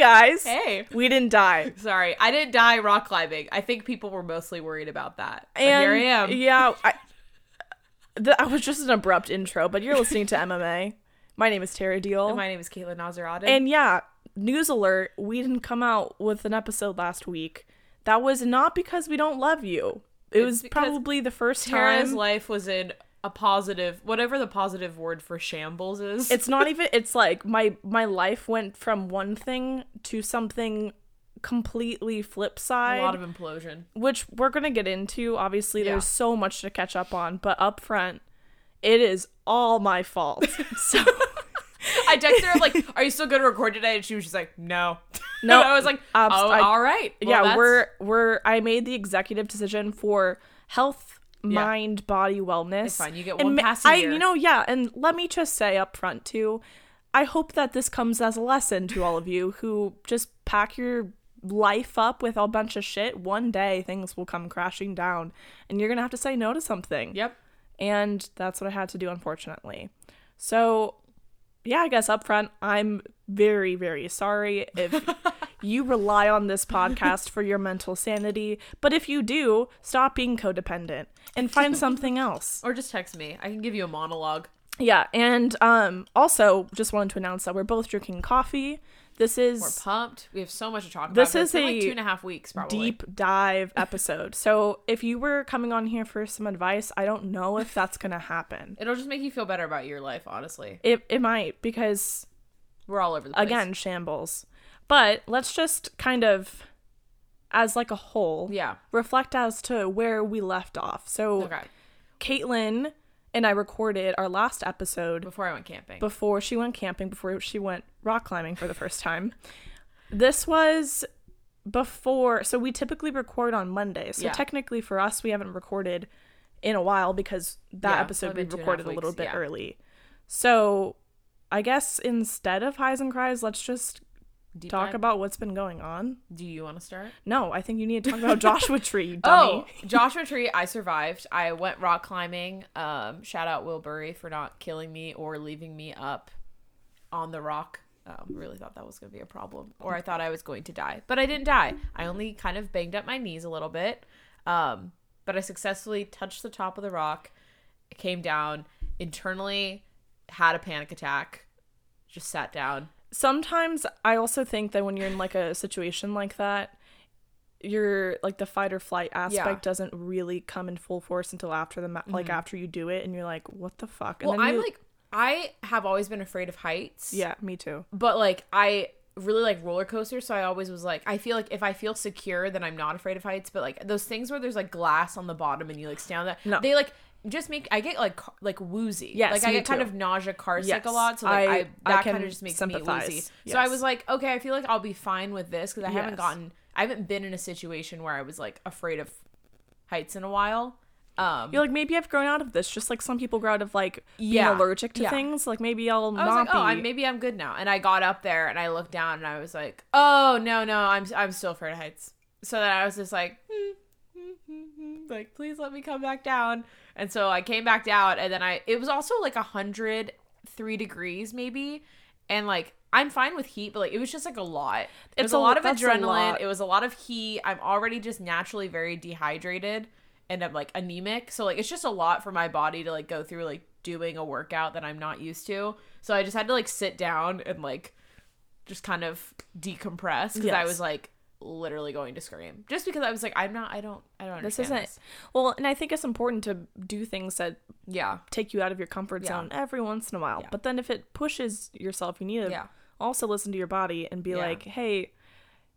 guys. Hey. We didn't die. Sorry, I didn't die rock climbing. I think people were mostly worried about that. But And here I am. Yeah, I, that was just an abrupt intro, but you're listening to MMA. My name is Terra Deal. My name is Caitlin Nazarada. And yeah, news alert, we didn't come out with an episode last week. That was not because we don't love you. It It's was probably the first Terra's time. life was in a positive, whatever the positive word for shambles is. it's not even it's like my my life went from one thing to something completely flip side a lot of implosion. which we're gonna get into. Obviously, Yeah. there's so much to catch up on, but up front, it is all my fault. so I texted her like, "Are you still going to record today?" And she was just like, "No." No, And I was like, "Oh, I- all right." Well, yeah, that's- we're we're I made the executive decision for health, mind, body wellness. It's fine. You get And one ma- pass I, year. you know, yeah, and let me just say up front too, I hope that this comes as a lesson to all of you who just pack your life up with a bunch of shit. One day things will come crashing down, and you're gonna have to say no to something. Yep. and that's what I had to do, unfortunately. So, yeah, I guess up front, I'm very, very sorry if you rely on this podcast for your mental sanity. But if you do, stop being codependent and find something else. Or just text me. I can give you a monologue. Yeah, and um, also just wanted to announce that we're both drinking coffee. This is We're pumped. We have so much to talk about. This is it's like a two and a half weeks, probably. deep dive episode. So if you were coming on here for some advice, I don't know if that's gonna happen. It'll just make you feel better about your life, honestly. It it might because We're all over the place. again shambles but let's just kind of as like a whole Yeah. reflect as to where we left off so Okay. caitlin and i recorded our last episode Before I went camping. before she went camping before she went rock climbing for the first time this was before so we typically record on monday so Yeah. technically for us we haven't recorded in a while because that Yeah, episode we probably two and a half recorded a little bit yeah. early so i guess instead of highs and cries let's just Talk about what's been going on Do you want to start? no i think you need to talk about joshua tree dummy Oh, Joshua Tree, I survived. I went rock climbing. Um, shout out Will Burry for not killing me or leaving me up on the rock. Um, really thought that was going to be a problem, or I thought I was going to die, but I didn't die. I only kind of banged up my knees a little bit, um, but I successfully touched the top of the rock, came down internally, had a panic attack, just sat down. Sometimes i also think that when you're in like a situation like that your like the fight or flight aspect Yeah. doesn't really come in full force until after the ma- like mm-hmm. after you do it and you're like what the fuck and Well, I'm you- like, I have always been afraid of heights. yeah me too but like I really like roller coasters, so I always was like, I feel like if I feel secure, then I'm not afraid of heights. But like those things where there's like glass on the bottom and you like stand on that, No. they like just make I get like like woozy. Yes, like I me get kind of nausea, car sick Yes, a lot. So like I- I, that kind of just makes me sympathize. woozy. So I was like, okay, I feel like I'll be fine with this because I haven't gotten, I haven't been in a situation where I was like afraid of heights in a while. Um, you're like maybe i've grown out of this just like some people grow out of like being Yeah, allergic to yeah. things like maybe i'll I was like, be oh, I'm, maybe I'm good now. And I got up there and I looked down and I was like, oh no, no, I'm I'm still afraid of heights. So then I was just like, like please let me come back down. And so I came back down and then I it was also like a hundred three degrees maybe, and like I'm fine with heat, but like it was just like a lot. It It's was a a- lot of adrenaline. lot. It was a lot of heat. I'm already just naturally very dehydrated and I'm like anemic. So like it's just a lot for my body to like go through like doing a workout that I'm not used to. So I just had to like sit down and like just kind of decompress because I was like literally going to scream just because I was like I'm not I don't I don't this isn't well and i think it's important to do things that yeah take you out of your comfort Yeah. zone every once in a while Yeah. but then if it pushes yourself you need to Yeah. also listen to your body and be like hey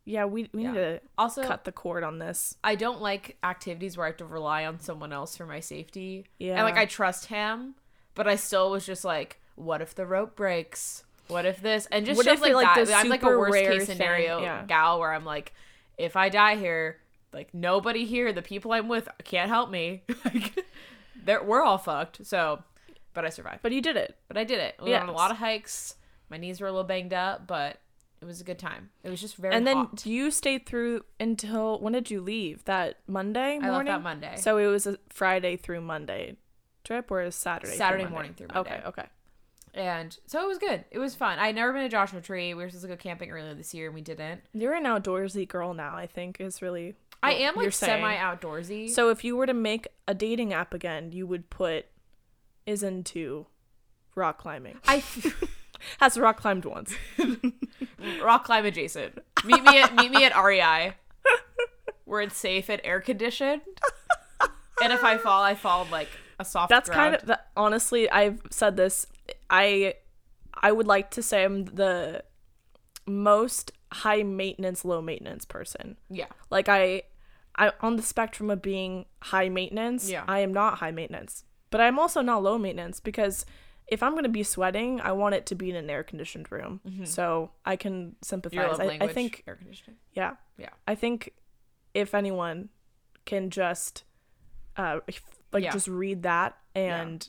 yeah we, we need to also cut the cord on this I don't like activities where I have to rely on someone else for my safety. Yeah. And like I trust him, but I still was just like, what if the rope breaks? What if this? And just What if, like, like, that. I'm like a worst case thing- scenario yeah. gal where I'm like, if I die here, like nobody here, the people I'm with can't help me. like they're, we're all fucked. So, but I survived. but you did it But I did it. We went on a lot of hikes. My knees were a little banged up, but it was a good time. It was just very and then hot. you stayed through until when did you leave that monday morning? I left that Monday. so it was a friday through monday trip or a saturday Saturday Monday? morning through Monday. okay okay And so it was good. It was fun. I had never been to Joshua Tree. We were supposed to go camping earlier this year and we didn't. You're an outdoorsy girl now, I think, is really. I am like semi outdoorsy. So if you were to make a dating app again, you would put is into rock climbing. I Has rock climbed once. rock climb adjacent. Meet me at meet me at REI. Where it's safe and air conditioned. and if I fall, I fall like a soft That's ground. kind of honestly. I've said this. I I would like to say I'm the most high maintenance, low maintenance person. yeah. Like I, I on the spectrum of being high maintenance. Yeah. I am not high maintenance, but I'm also not low maintenance because if I'm gonna be sweating, I want it to be in an air conditioned room, so I can sympathize. I, I think air conditioning. yeah. Yeah. I think if anyone can just uh like Yeah. just read that and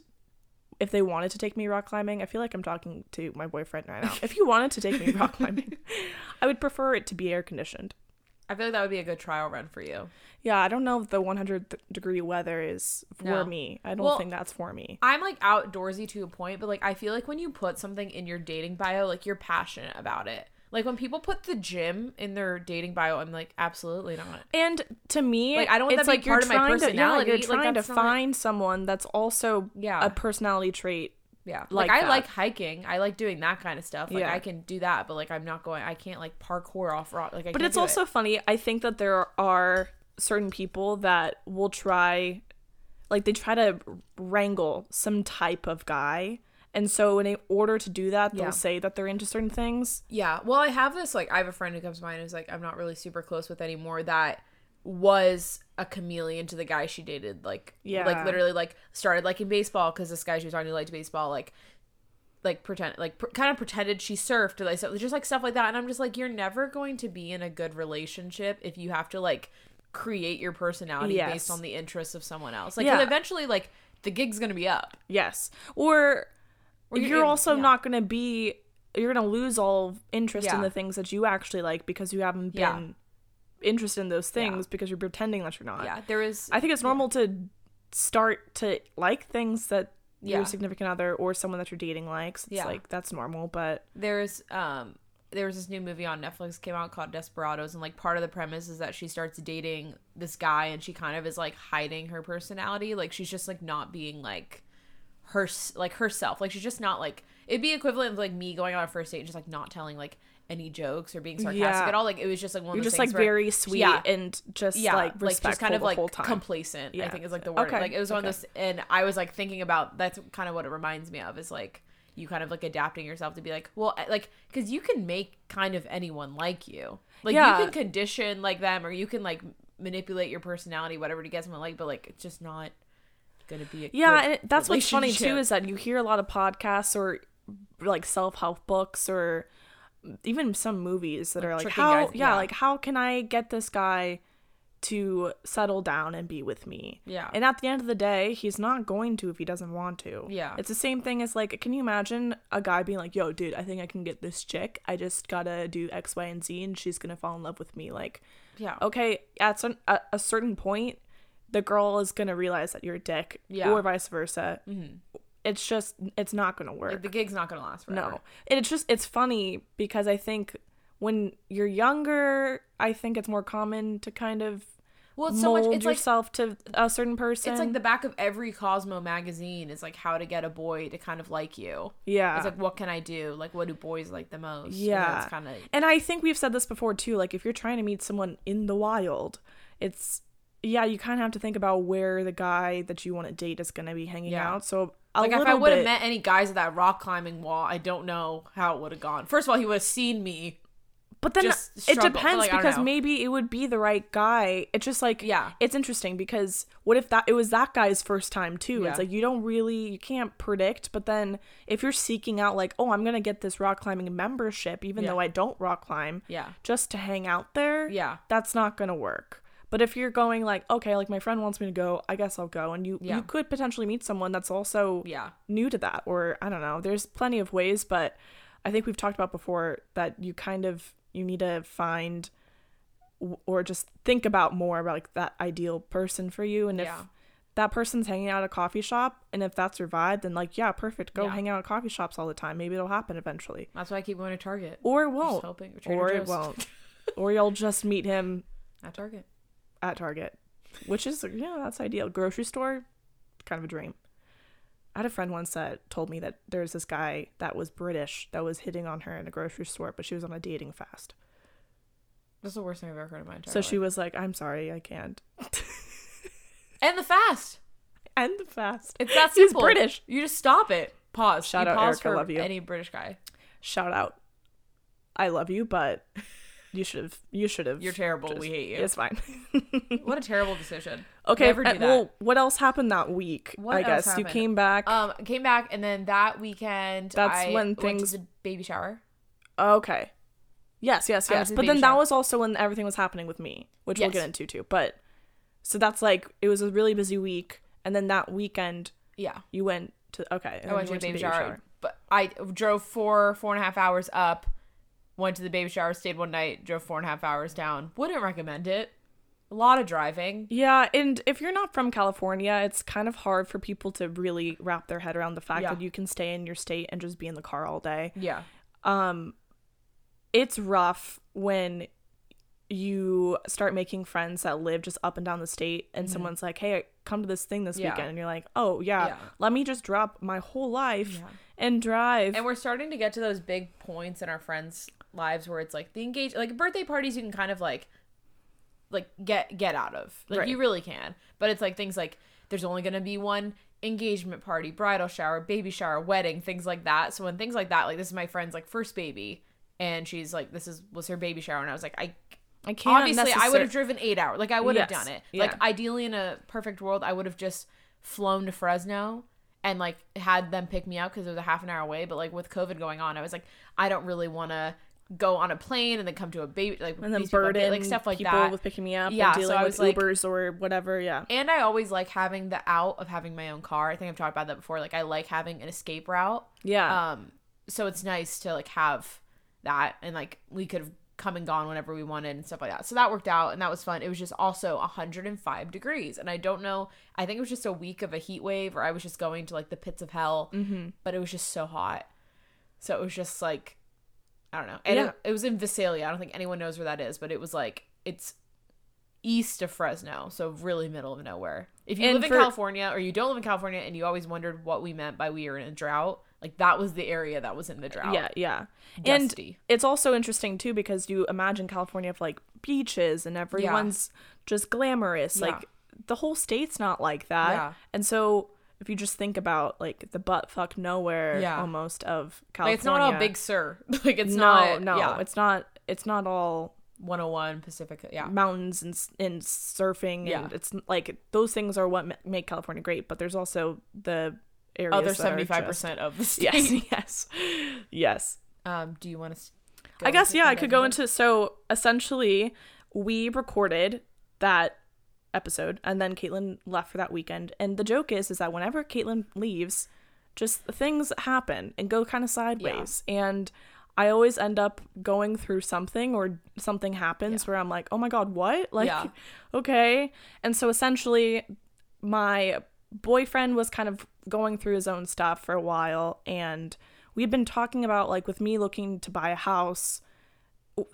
if they wanted to take me rock climbing, I feel like I'm talking to my boyfriend right now. if you wanted to take me rock climbing, I would prefer it to be air conditioned. I feel like that would be a good trial run for you. Yeah, I don't know if the 100 th- degree weather is for No. me. I don't Well, think that's for me. I'm like outdoorsy to a point, but like I feel like when you put something in your dating bio, like you're passionate about it. Like when people put the gym in their dating bio, I'm like, absolutely not. And to me, Like, I don't want it's that like part you're of my trying to- personality. yeah, Like, you're trying that's to not- find someone that's also Yeah. a personality trait. Yeah. like Like, I that. like hiking. I like doing that kind of stuff. Like Yeah. I can do that, but like I'm not going I can't like parkour off rock. Like I But it's do it. also funny. I think that there are certain people that will try, like they try to wrangle some type of guy, and so in order to do that, they'll Yeah. say that they're into certain things. Yeah. Well, I have this like I have a friend who comes to mind who's like I'm not really super close with anymore that was a chameleon to the guy she dated like Yeah. like literally like started liking baseball because this guy she was talking to liked baseball like like pretend like pr- kind of pretended she surfed or like so just like stuff like that and I'm just like you're never going to be in a good relationship if you have to like create your personality Yes. based on the interests of someone else like Yeah. eventually like the gig's gonna be up Yes, or, Or you're, you're also yeah. not going to be. You're going to lose all interest in the things that you actually like because you haven't been Yeah. interested in those things because you're pretending that you're not. yeah there is I think it's normal to start to like things that Yeah. your significant other or someone that you're dating likes. It's Yeah. like that's normal, but there's um there was this new movie on Netflix came out called Desperados and like part of the premise is that she starts dating this guy and she kind of is like hiding her personality like she's just like not being like her like herself like she's just not like it'd be equivalent of like me going on a first date and just like not telling like any jokes or being sarcastic Yeah. at all like it was just like one you're of those just like where- very sweet Yeah. and just yeah, like just kind of like complacent. Yeah. I think is like the word. Okay, Like it was one okay. of those, and I was like thinking about that's kind of what it reminds me of is like you kind of like adapting yourself to be like, well, like because you can make kind of anyone like you. Like Yeah. you can condition like them, or you can like manipulate your personality, whatever, to get someone like. But like it's just not gonna be a Yeah, good and that's what's funny too is that you hear a lot of podcasts or like self-help books or even some movies that are like how guys- yeah, yeah. like how can I get this guy to settle down and be with me? Yeah. And at the end of the day, he's not going to if he doesn't want to. Yeah. It's the same thing as like can you imagine a guy being like, "Yo, dude, I think I can get this chick. I just got to do X, Y, and Z and she's going to fall in love with me." Like yeah. okay, at some at a certain point, the girl is gonna realize that you're a dick, Yeah. or vice versa. Mm-hmm. It's just it's not gonna work. Like, the gig's not gonna last forever. no, and it's just it's funny because I think when you're younger, I think it's more common to kind of Well, it's so much. mold It's like yourself to a certain person. it's like the back of every Cosmo magazine is like how to get a boy to kind of like you. yeah. It's like what can I do? Like what do boys like the most? Yeah. it's kind of And I think we've said this before too. Like, if you're trying to meet someone in the wild, it's yeah, you kind of have to think about where the guy that you want to date is going to be hanging Yeah. out. So like if I would have met any guys at that rock climbing wall, I don't know how it would have gone. First of all, he would have seen me. but then it depends like, because maybe it would be the right guy. It's just like Yeah. it's interesting because what if that it was that guy's first time too? Yeah. It's like you don't really you can't predict. But then if you're seeking out like, oh, I'm gonna get this rock climbing membership, even Yeah. though I don't rock climb, Yeah, just to hang out there, yeah, that's not gonna work. But if you're going like, okay, like my friend wants me to go, I guess I'll go, and you Yeah. you could potentially meet someone that's also yeah, new to that, or I don't know. There's plenty of ways, but I think we've talked about before that you kind of you need to find or just think about more about like that ideal person for you, and if Yeah. that person's hanging out at a coffee shop and if that's your vibe then like yeah perfect go Yeah. hang out at coffee shops all the time maybe it'll happen eventually That's why I keep going to Target. or it won't hoping. Trader or it won't or you'll just meet him At Target. At target which is yeah that's ideal grocery store kind of a dream i had a friend once that told me that there's this guy that was british that was hitting on her in a grocery store but she was on a dating fast That's the worst thing I've ever heard in my entire so she was like i'm sorry i can't And the fast. And the fast It's that He's simple. British. You just stop it. Pause. Shout you out, pause Eric, I love you. any British guy. shout out i love you but you should have you should have You're terrible. just- we hate you. it's fine What a terrible decision. okay Never do and- that. well what else happened that week What i else guess you came back Um, came back and then that weekend That's I when went things- to baby shower. Okay. Yes, yes, yes. to the But baby then that was also when everything was happening with me, which we'll get into too. But so that's like it was a really busy week, and then that weekend Yeah, you went to okay. I then went you to the baby shower, but I drove four four and a half hours up. Went to the baby shower, stayed one night, drove four and a half hours down. Wouldn't recommend it. A lot of driving. Yeah, and if you're not from California, it's kind of hard for people to really wrap their head around the fact Yeah. that you can stay in your state and just be in the car all day. Yeah, Um, it's rough when you start making friends that live just up and down the state and someone's like hey come to this thing this Mm-hmm. Yeah. weekend and you're like oh yeah, Yeah. let me just drop my whole life Yeah. and drive and we're starting to get to those big points in our friends' lives where it's like the engage like birthday parties you can kind of like like get get out of like Right. you really can but it's like things like there's only going to be one engagement party bridal shower baby shower wedding things like that so when things like that like this is my friend's like first baby and she's like this is was her baby shower and i was like i i can't obviously i would have driven eight hours like i would have Yes. done it Yeah. like ideally in a perfect world i would have just flown to fresno and like had them pick me up because it was a half an hour away but like with covid going on i was like i don't really want to go on a plane and then come to a baby like and then these people burden like stuff like people that. with picking me up Yeah, and so dealing I with was like- ubers or whatever yeah. And i always like having the out of having my own car. I think i've talked about that before. Like i like having an escape route. Yeah. Um so it's nice to like have that and like we could have come and gone whenever we wanted and stuff like that. So that worked out and that was fun. It was just also 105 degrees and i don't know i think it was just a week of a heat wave or i was just going to like the pits of hell mm-hmm. but it was just so hot. So it was just like i don't know. And Yeah. it, it was in visalia. I don't think anyone knows where that is but it was like it's east of fresno so really middle of nowhere. If you And live for- in california or you don't live in california and you always wondered what we meant by we are in a drought like that was the area that was in the drought. Yeah yeah. And it's also interesting too because you imagine california of like beaches and everyone's just glamorous. Yeah. like the whole state's not like that. Yeah. and so if you just think about like the butt fuck nowhere Yeah. almost of california like it's not all big sur like it's no not no yeah. it's not it's not all 101 pacific yeah mountains and, and surfing Yeah. and it's like those things are what make california great but there's also the areas other that are 75% of the state yes yes yes um do you want to I guess yeah, I could go into so essentially we recorded that episode and then Caitlin left for that weekend. And the joke is is that whenever Caitlin leaves, just things happen and go kind of sideways. And I always end up going through something or something happens where I'm like, oh my god, what? Like Yeah. okay. And so essentially my boyfriend was kind of going through his own stuff for a while and we'd been talking about like with me looking to buy a house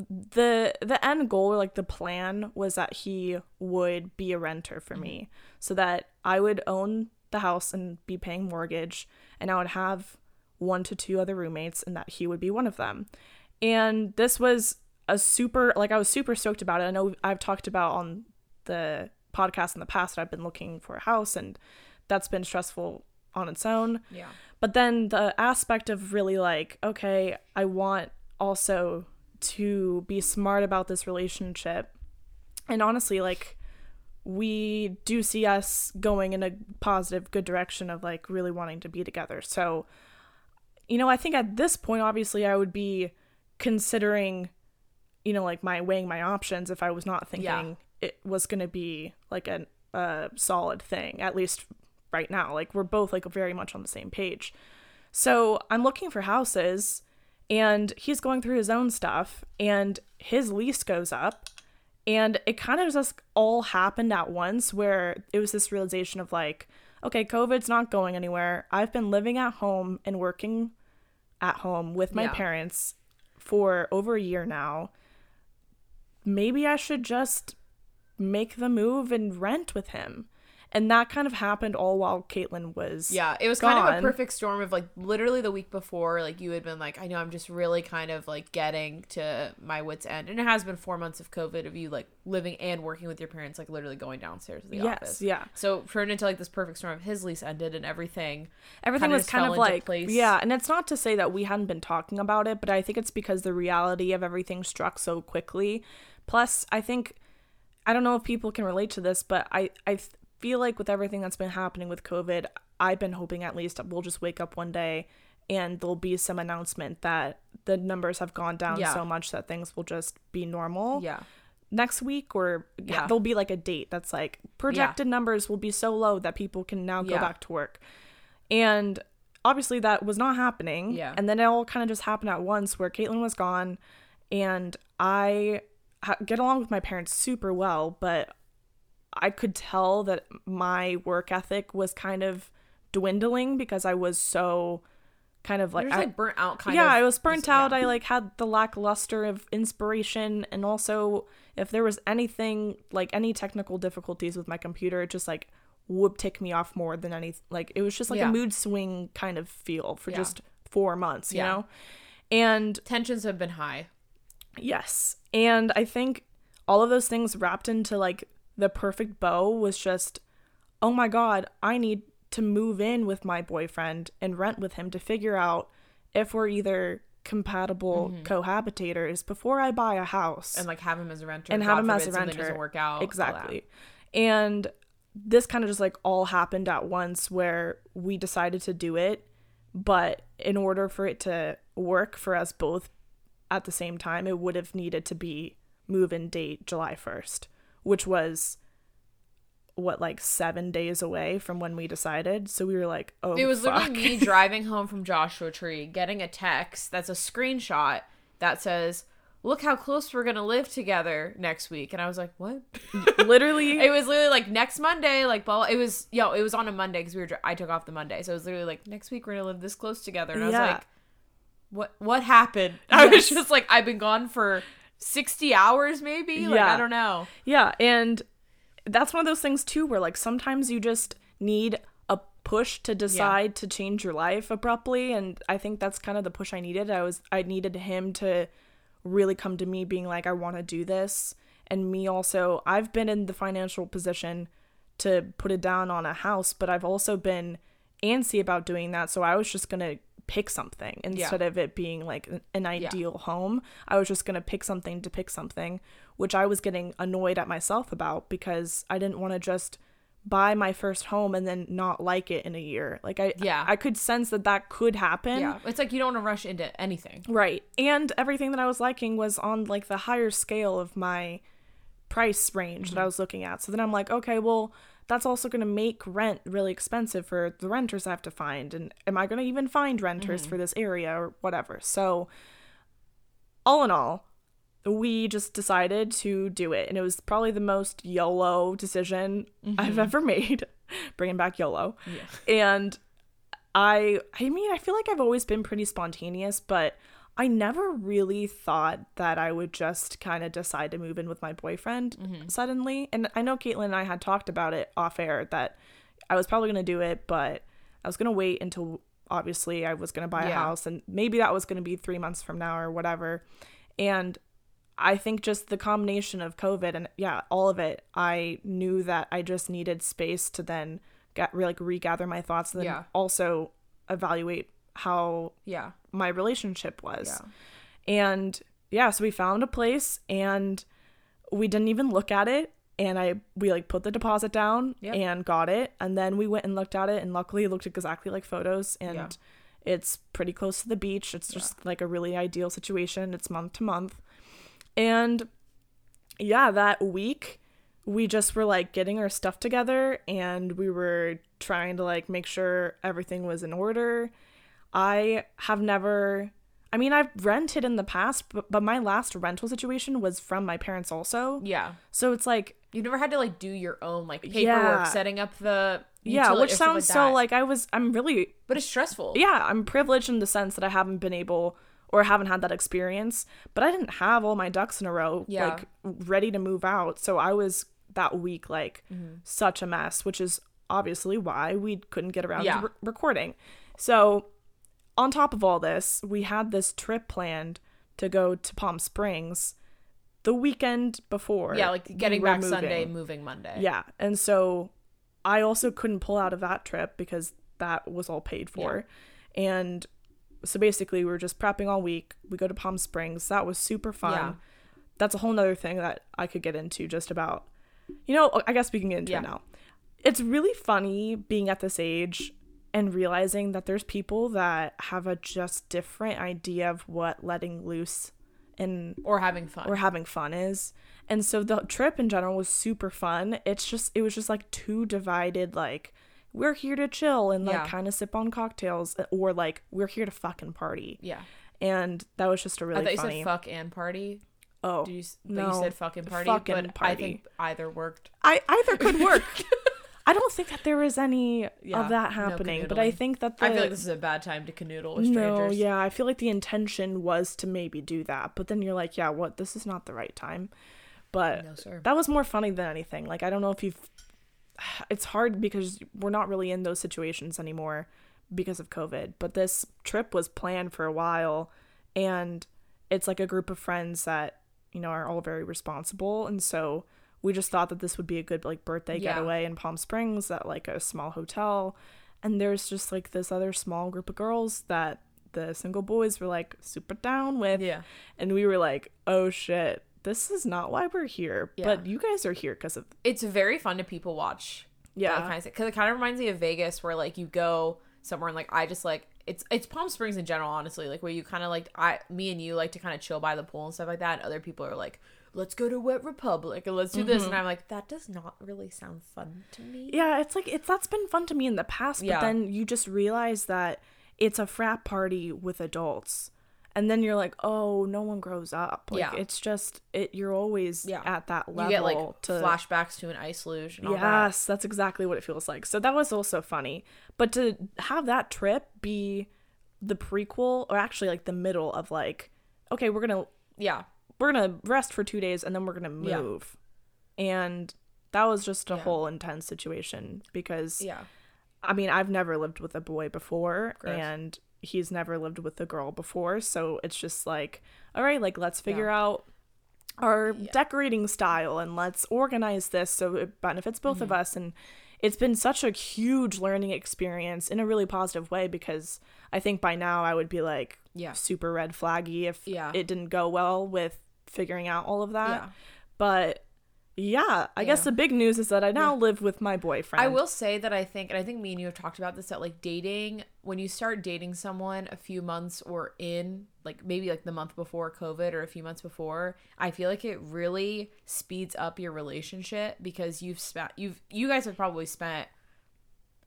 the the end goal or like the plan was that he would be a renter for me mm-hmm. so that I would own the house and be paying mortgage and I would have one to two other roommates and that he would be one of them. And this was a super like I was super stoked about it. I know I've talked about on the podcast in the past that I've been looking for a house and that's been stressful on its own. yeah But then the aspect of really like, okay, I want also to be smart about this relationship. And honestly, like, we do see us going in a positive, good direction of like really wanting to be together. So, you know, I think at this point, obviously, I would be considering, you know, like my weighing my options if I was not thinking Yeah. it was going to be like a, a solid thing, at least right now. Like, we're both like very much on the same page. So I'm looking for houses, and he's going through his own stuff, and his lease goes up, And it kind of just all happened at once where it was this realization of like, okay, COVID's not going anywhere. I've been living at home and working at home with my Yeah. parents for over a year now. Maybe I should just make the move and rent with him. And that kind of happened all while Caitlin was Yeah, it was kind of a perfect storm of like literally the week before, like you had been like, I know I'm just really kind of like getting to my wits end, and it has been four months of COVID of you like living and working with your parents, like literally going downstairs to the Yes, office. yeah. So turned into like this perfect storm of his lease ended and everything. everything kinda was kind of like place. yeah and it's not to say that we hadn't been talking about it but i think it's because the reality of everything struck so quickly plus i think i don't know if people can relate to this but i i feel like with everything that's been happening with covid i've been hoping at least we'll just wake up one day and there'll be some announcement that the numbers have gone down Yeah. so much that things will just be normal Yeah. next week or Yeah. there'll be like a date that's like projected numbers will be so low that people can now go Yeah. back to work and obviously that was not happening Yeah. and then it all kind of just happened at once where caitlin was gone and i ha- get along with my parents super well but i could tell that my work ethic was kind of dwindling because i was so kind of like, I- like burnt out kind yeah, of. I was burnt out. I like had the lackluster of inspiration, and also if there was anything like any technical difficulties with my computer, it just like would tick me off more than any. Like it was just like Yeah. a mood swing kind of feel for Yeah. just four months, you Yeah. know. And Tensions have been high. yes, and I think all of those things wrapped into like the perfect bow was just, oh my god, I need to move in with my boyfriend and rent with him to figure out if we're either compatible mm-hmm. cohabitators before I buy a house And like have him as a renter. and God have him as a renter. Doesn't work out. Exactly. And this kind of just like all happened at once where we decided to do it, but in order for it to work for us both at the same time, it would have needed to be move in date July 1st, which was what like 7 days away from when we decided. So we were like, "Oh, It was fuck. literally me driving home from Joshua Tree, getting a text that's a screenshot that says, "Look how close we're gonna live together next week." And I was like, "What?" literally it was literally like next Monday, like blah. blah. It was yo, it was on a Monday because we were. dri- I took off the Monday, so it was literally like next week we're gonna live this close together. And I was like, "What? What happened?" I was just like, "I've been gone for sixty hours, maybe. Like Yeah. I don't know." Yeah, and that's one of those things too where like sometimes you just need a push to decide to change your life abruptly and I think that's kind of the push I needed. I was I needed him to really come to me being like I want to do this and me also I've been in the financial position to put it down on a house, but I've also been antsy about doing that, so I was just going to pick something instead of it being like an- ideal home. I was just going to pick something to pick something, which I was getting annoyed at myself about because I didn't want to just buy my first home and then not like it in a year. Like I Yeah. I could sense that that could happen. Yeah, it's like you don't want to rush into anything. Right. And everything that I was liking was on like the higher scale of my price range that mm-hmm. I was looking at. So then I'm like, okay, well, that's also going to make rent really expensive for the renters I have to find. And am I going to even find renters for mm-hmm. this area or whatever? So, all in all, we just decided to do it. And it was probably the most YOLO decision I've mm-hmm. ever made, bringing back YOLO. And I I mean, I feel like I've always been pretty spontaneous, but I never really thought that I would just kind of decide to move in with my boyfriend mm-hmm. suddenly. And I know Caitlin and I had talked about it off air that I was probably going to do it, but I was going to wait until obviously I was going to buy a Yeah. house and maybe that was going to be 3 months from now or whatever. And I think just the combination of COVID and yeah, all of it, I knew that I just needed space to then get like regather my thoughts and then Yeah. also evaluate how Yeah. My relationship was. Yeah. And yeah, so we found a place and we didn't even look at it and I we like put the deposit down Yep. and got it and then we went and looked at it and luckily it looked exactly like photos and Yeah. it's pretty close to the beach. It's just like a really ideal situation. It's month to month. And yeah, that week we just were like getting our stuff together and we were trying to like make sure everything was in order. I have never I mean, I've rented in the past, but, but my last rental situation was from my parents also. Yeah. So it's like, you've never had to like do your own like paperwork, Yeah. setting up the yeah, which sounds so that. like I was, I'm really, but it's stressful. yeah, I'm privileged in the sense that I haven't been able or haven't had that experience, but I didn't have all my ducks in a row, Yeah. like ready to move out. So I was that week like Mm-hmm. such a mess, which is obviously why we couldn't get around Yeah. to re- recording. So on top of all this, we had this trip planned to go to Palm Springs the weekend before. Yeah, like getting were back moving. Sunday, moving Monday. Yeah. And so I also couldn't pull out of that trip because that was all paid for. And so basically, we were just prepping all week. We go to Palm Springs. That was super fun. Yeah. That's a whole nother thing that I could get into just about, you know, I guess we can get into Yeah. it now. It's really funny being at this age and realizing that there's people that have a just different idea of what letting loose and Or having fun. or having fun is. And so the trip in general was super fun. It's just it was just like two divided like we're here to chill and like Yeah. kind of sip on cocktails eh, or like we're here to fucking party. yeah. And that was just a really I thought you funny. said fuck and party. oh, you, but no. you said fucking party, Fucking but I think either worked. I either could work. I don't think that there was any Yeah, of that no happening, but I think that the, I feel like this is a bad time to canoodle with no, yeah, I feel like the intention was to maybe do that, but then you're like, yeah, what? This is not the right time. But No, that was more funny than anything. Like I don't know if you've it's hard because we're not really in those situations anymore because of COVID. But this trip was planned for a while and it's like a group of friends that, you know, are all very responsible and so we just thought that this would be a good like birthday Yeah. getaway in Palm Springs at like a small hotel. And there's just like this other small group of girls that the single boys were like super down with. Yeah. And we were like, oh shit, this is not why we're here. Yeah. But you guys are here because of It's very fun to people watch. Yeah. because it kind of reminds me of Vegas, where like you go somewhere and like I just like it's it's Palm Springs in general, honestly, like where you kind of like I me and you like to kind of chill by the pool and stuff like that, and other people are like, let's go to Wet Republic and let's do this, Mm-hmm. and I'm like, that does not really sound fun to me. Yeah, it's like it's that's been fun to me in the past, but Yeah. then you just realize that it's a frat party with adults. And then you're like, oh, no one grows up. Like Yeah. it's just it you're always Yeah. at that level You get like to flashbacks to an ice luge and all that. Yes, that's exactly what it feels like. So that was also funny. But to have that trip be the prequel or actually like the middle of like, okay, we're gonna Yeah, we're gonna rest for two days and then we're gonna Yeah. move. And that was just a Yeah. whole intense situation because yeah, I mean, I've never lived with a boy before and he's never lived with a girl before, so it's just like, all right, like let's figure out our decorating style and let's organize this so it benefits both Mm-hmm. of us and it's been such a huge learning experience in a really positive way because I think by now I would be like Yeah. super red flaggy if Yeah. it didn't go well with figuring out all of that. Yeah. But yeah, I guess the big news is that I now live with my boyfriend. I will say that I think, and I think me and you have talked about this, that like dating, when you start dating someone a few months or in, like maybe like the month before COVID or a few months before, I feel like it really speeds up your relationship because you've spent, you've, you guys have probably spent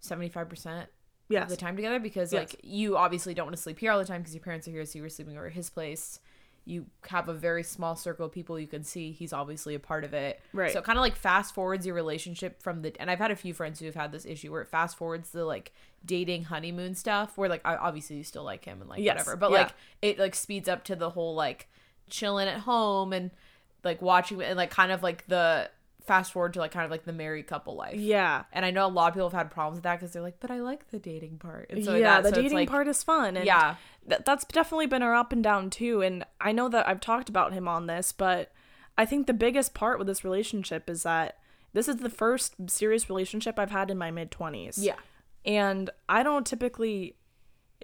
75% yes. of the time together because Yes. like you obviously don't want to sleep here all the time because your parents are here, so you were sleeping over at his place. You have a very small circle of people you can see. He's obviously a part of it. Right. So it kind of like fast forwards your relationship from the and I've had a few friends who have had this issue where it fast forwards the like dating honeymoon stuff where like I- obviously you still like him and like Yes, whatever, but yeah. like it like speeds up to the whole like chilling at home and like watching and like kind of like the fast forward to like kind of like the married couple life. Yeah. And I know a lot of people have had problems with that because they're like, but I like the dating part. And so yeah, that, the so dating like- part is fun. And Yeah. th- that's definitely been our up and down too. And I know that I've talked about him on this, but I think the biggest part with this relationship is that this is the first serious relationship I've had in my mid 20s. Yeah. And I don't typically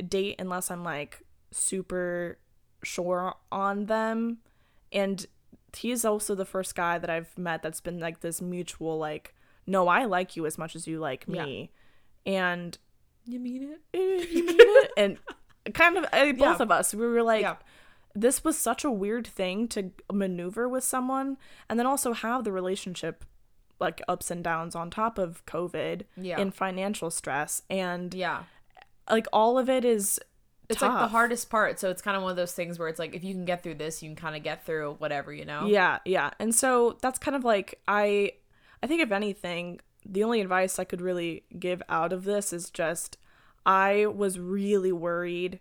date unless I'm like super sure on them. And he's also the first guy that I've met that's been like this mutual, like, no, I like you as much as you like me. And You mean it? "Eh, you mean it? And kind of eh, both Yeah. of us, we were like, Yeah. this was such a weird thing to maneuver with someone and then also have the relationship like ups and downs on top of COVID Yeah. and financial stress. And Yeah. like all of it is it's like the hardest part. So it's kind of one of those things where it's like if you can get through this, you can kind of get through whatever, you know. Yeah, yeah. And so that's kind of like I I think if anything, the only advice I could really give out of this is just I was really worried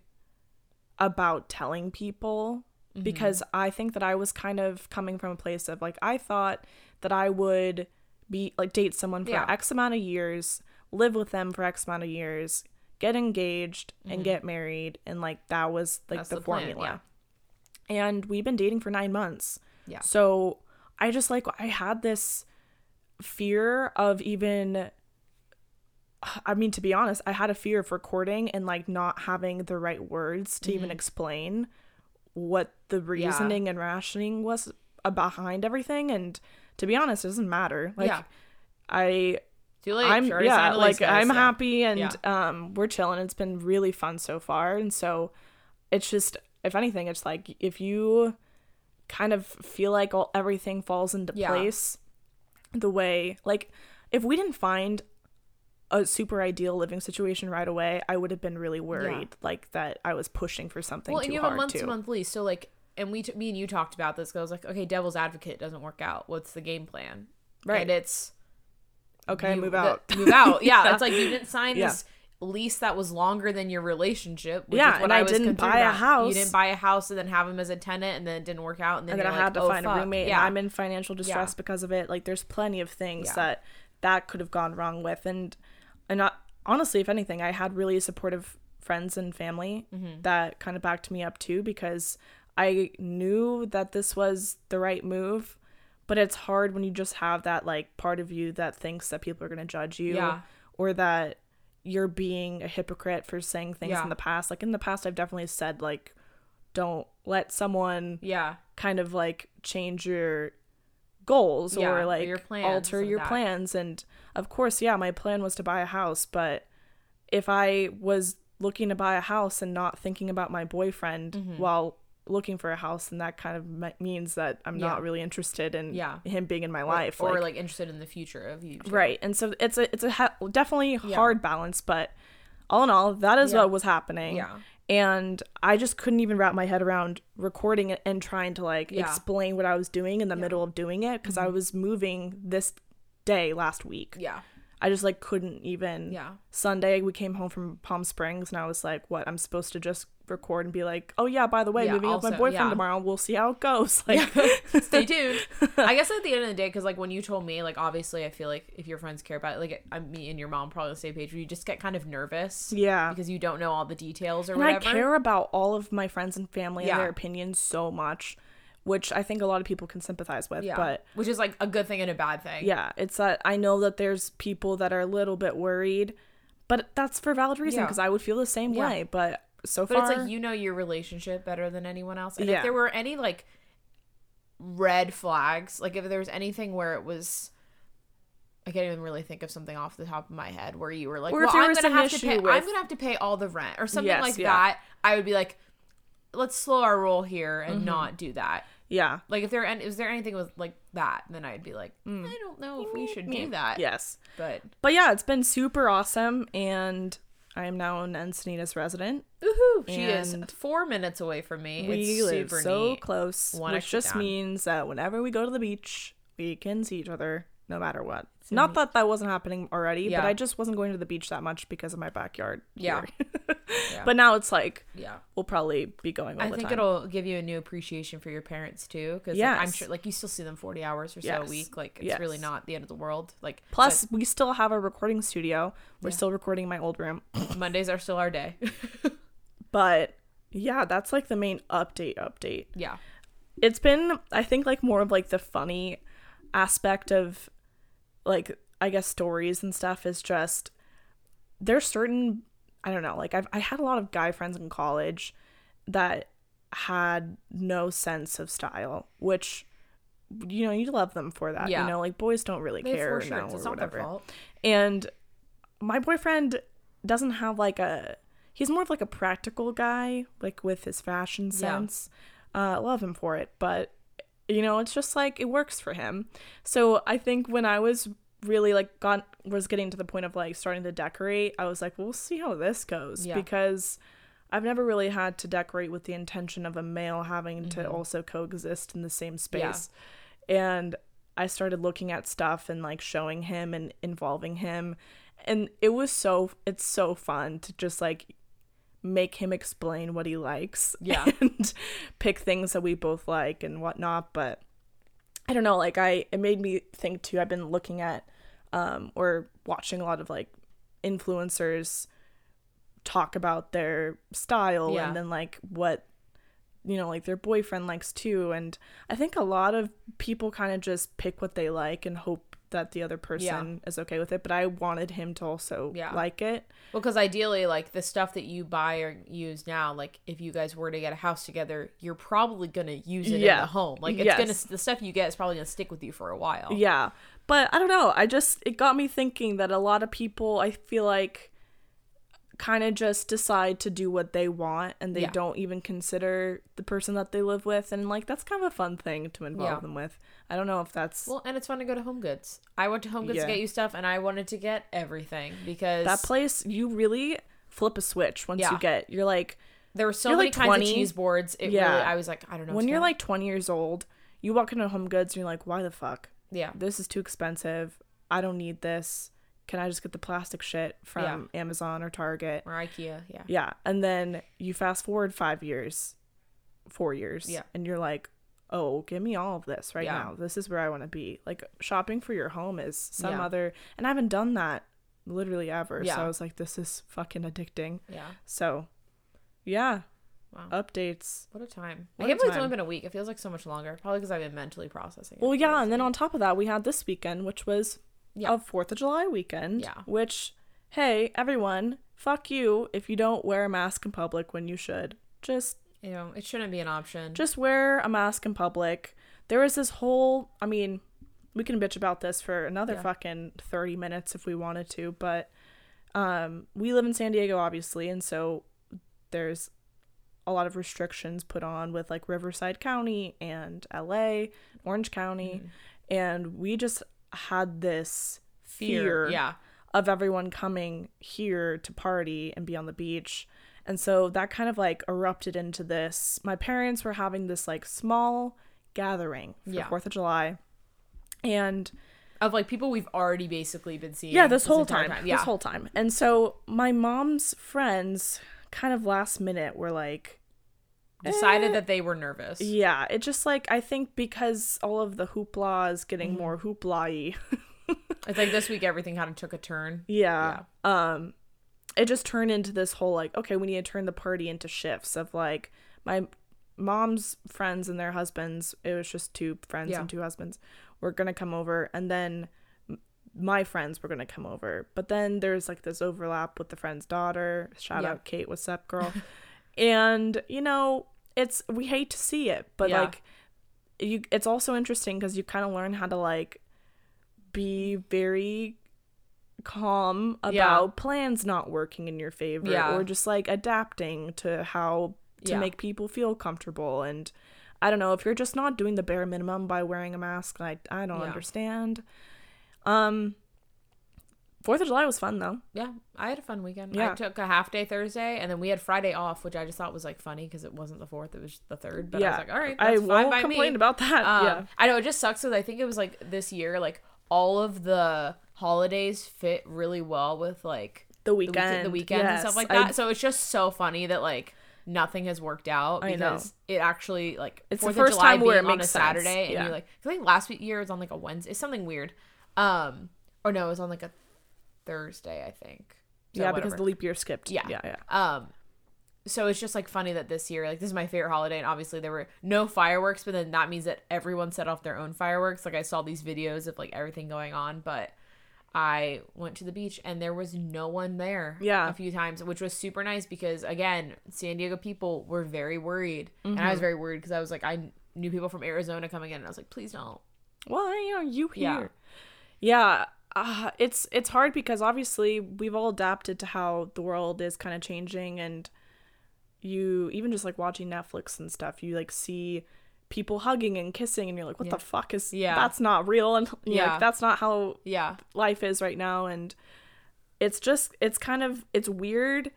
about telling people mm-hmm. because I think that I was kind of coming from a place of like I thought that I would be like date someone for Yeah. X amount of years, live with them for X amount of years, get engaged and get married and like that was like That's the, the plan, formula. And we've been dating for 9 months. Yeah. So I just like I had this fear of even I mean to be honest, I had a fear of recording and like not having the right words to Mm-hmm. even explain what the reasoning and rationing was uh, behind everything and to be honest, it doesn't matter. Like Yeah. I Too late. I'm yeah, like. I'm Yeah. happy and Yeah. um we're chilling. It's been really fun so far. And so it's just if anything, it's like if you kind of feel like all everything falls into Yeah. place the way like if we didn't find a super ideal living situation right away, I would have been really worried like that I was pushing for something Well, too and you have a month too. to month lease, so like, and we, t- me and you talked about this. 'cause I was like, okay, Devil's Advocate doesn't work out. What's the game plan? Right. And it's Okay, you- move the- out. move out. Yeah, Yeah. it's like you didn't sign Yeah. this lease that was longer than your relationship. Which Yeah, is what and I was didn't buy a house. You didn't buy a house and then have him as a tenant, and then it didn't work out, and then, and then I you're had to oh, find fuck. a roommate Yeah, and I'm in financial distress Yeah. because of it. Like there's plenty of things that that could have gone wrong with and and not, honestly, if anything, I had really supportive friends and family Mm-hmm. that kind of backed me up too because I knew that this was the right move. But it's hard when you just have that like part of you that thinks that people are going to judge you Yeah. or that you're being a hypocrite for saying things Yeah. in the past. Like in the past I've definitely said like don't let someone yeah, kind of like change your goals Yeah, or or like your plans alter your that. plans and of course yeah my plan was to buy a house but if i was looking to buy a house and not thinking about my boyfriend Mm-hmm. while looking for a house and that kind of means that i'm Yeah. not really interested in Yeah. him being in my Or- life or, like, like, interested in the future of you. too. right and so it's a it's a ha- definitely Yeah. hard balance but all in all that is what was happening Yeah. and I just couldn't even wrap my head around recording it and trying to like explain what I was doing in the. Mm-hmm. middle of doing it because I was moving this day last week. Yeah. I just like couldn't even. Yeah. Sunday we came home from Palm Springs and I was like, "What? I'm supposed to just record and be like, oh yeah, by the way, Yeah, moving with my boyfriend yeah. tomorrow. We'll see how it goes." Like, Stay tuned. I guess at the end of the day, because like when you told me, like obviously, I feel like if your friends care about it, like I, me and your mom probably on the same page, where you just get kind of nervous yeah. because you don't know all the details or and whatever. I care about all of my friends and family Yeah. and their opinions so much, which I think a lot of people can sympathize with. yeah, But which is like a good thing and a bad thing. yeah, it's that I know that there's people that are a little bit worried, but that's for valid reason Yeah. because I would feel the same Yeah. way. But so But far, it's like you know your relationship better than anyone else. And Yeah. if there were any like red flags, like if there was anything where it was I can't even really think of something off the top of my head where you were like, Or well, I'm gonna have to pay I'm gonna have to pay all the rent or something Yes, like yeah. that, I would be like, let's slow our roll here Mm-hmm. and not do that. yeah, Like if there and is there anything with like that, then I'd be like, I don't know if we should do that. Mm. yes. But But yeah, it's been super awesome, and I am now an Encinitas resident. woohoo, she is four minutes away from me. We it's live so neat. close, One which just down. means that whenever we go to the beach, we can see each other no matter what. Not that that wasn't happening already, Yeah. but I just wasn't going to the beach that much because of my backyard. Yeah. Yeah. But now it's like Yeah. we'll probably be going all I think time. it'll give you a new appreciation for your parents too, because I'm sure like you still see them 40 hours or so Yes. a week. Like it's really not the end of the world. Like Plus, we still have a recording studio. We're Yeah. still recording in my old room. Mondays are still our day. But yeah, that's like the main update update. yeah, It's been I think like more of like the funny aspect of like I guess stories and stuff is just there's certain I don't know, like I've I had a lot of guy friends in college that had no sense of style, which you know, you love them for that. Yeah. You know, like boys don't really they care now or It's not whatever. their fault. And my boyfriend doesn't have like a he's more of like a practical guy, like with his fashion sense. Yeah. sense. Uh love him for it, but you know, it's just like it works for him. So I think when I was really like got was getting to the point of like starting to decorate, I was like, well, we'll see how this goes Yeah. because I've never really had to decorate with the intention of a male having to Mm-hmm. also coexist in the same space. And I started looking at stuff and like showing him and involving him. And it was so it's so fun to just like make him explain what he likes. Yeah. And pick things that we both like and whatnot. But I don't know, like I it made me think too. I've been looking at um or watching a lot of like influencers talk about their style Yeah. and then like what you know like their boyfriend likes too and i think a lot of people kind of just pick what they like and hope that the other person is okay with it but i wanted him to also Yeah. like it Well, because ideally, like the stuff that you buy or use now, like if you guys were to get a house together, you're probably gonna use it in the home. Like it's Yes. gonna the stuff you get is probably gonna stick with you for a while. Yeah. But I don't know. I just, it got me thinking that a lot of people, I feel like, kind of just decide to do what they want and they Yeah. don't even consider the person that they live with. And, like, that's kind of a fun thing to involve Yeah. them with. I don't know if that's. Well, and it's fun to go to Home Goods. I went to Home Goods Yeah. to get you stuff, and I wanted to get everything because that place, you really flip a switch once you get. You're like, there were so many like, kinds 20. of cheese boards. It Yeah. really, I was like, I don't know. when you're like 20 years old, you walk into Home Goods and you're like, why the fuck? yeah, This is too expensive. I don't need this. Can I just get the plastic shit from Amazon or Target? or IKEA, yeah, Yeah. And then you fast forward five years, four years. Yeah. And you're like, oh, give me all of this right Yeah. now. This is where I want to be. Like shopping for your home is some Yeah. other, and I haven't done that literally ever. Yeah. So I was like, this is fucking addicting. yeah. So, yeah. Wow. Updates. What a time! What I can't believe it's only been a week. It feels like so much longer. Probably because I've been mentally processing. it. Well, yeah. And then on top of that, we had this weekend, which was Yeah. a 4th of July weekend. Yeah. Which, hey, everyone, fuck you if you don't wear a mask in public when you should. Just you know, it shouldn't be an option. just wear a mask in public. There was this whole, I mean, we can bitch about this for another Yeah. fucking 30 minutes if we wanted to, but um we live in San Diego obviously, and so there's a lot of restrictions put on with like Riverside County and LA, Orange County, and we just had this fear, yeah, of everyone coming here to party and be on the beach. And so that kind of like erupted into this. My parents were having this like small gathering for Yeah. 4th of July. And of like people we've already basically been seeing. yeah, this whole entire time, Yeah, This whole time. And so my mom's friends kind of last minute were like, decided Eh. that they were nervous. yeah, it just like, I think because all of the hoopla is getting Mm-hmm. more hoopla y. It's like this week everything kind of took a turn. Yeah. Um it just turned into this whole like okay, we need to turn the party into shifts of like my mom's friends and their husbands, it was just two friends Yeah. and two husbands were going to come over and then my friends were going to come over. But then there's like this overlap with the friend's daughter. Shout Yeah. out Kate, what's up, girl? and you know, it's we hate to see it, but Yeah. like you it's also interesting cuz you kind of learn how to like be very calm about Yeah. plans not working in your favor Yeah. or just like adapting to how to make people feel comfortable and I don't know if you're just not doing the bare minimum by wearing a mask I I don't understand. Um 4th of July was fun though. Yeah, I had a fun weekend. Yeah. I took a half day Thursday, and then we had Friday off, which I just thought was like funny because it wasn't the fourth; it was the third. But I yeah. was like, all right, I fine won't complain me. about that. Um, yeah. I know it just sucks because I think it was like this year, like all of the holidays fit really well with like The the weekend. weekend, the weekends and stuff Yes, like I- that. so it's just so funny that like nothing has worked out I because it actually like It's the first of July time where it on a sense. Saturday and you're like I like last week year was on like a Wednesday, it's something weird. Um, or no, it was on like a Thursday, I think. So yeah, because the leap year skipped. Yeah. Yeah, yeah. Um, so it's just like funny that this year, like this is my favorite holiday, and obviously there were no fireworks, but then that means that everyone set off their own fireworks. Like I saw these videos of like everything going on, but I went to the beach and there was no one there. Yeah. a few times, which was super nice because again, San Diego people were very worried, and Mm-hmm. I was very worried because I was like, I knew people from Arizona coming in, and I was like, please don't. Well, you know, you Yeah. here. Yeah. Uh, it's it's hard because obviously we've all adapted to how the world is kind of changing and you even just like watching Netflix and stuff, you like see people hugging and kissing and you're like, what Yeah. the fuck is Yeah. that's not real and yeah, like, that's not how Yeah, life is right now and it's just it's kind of it's weird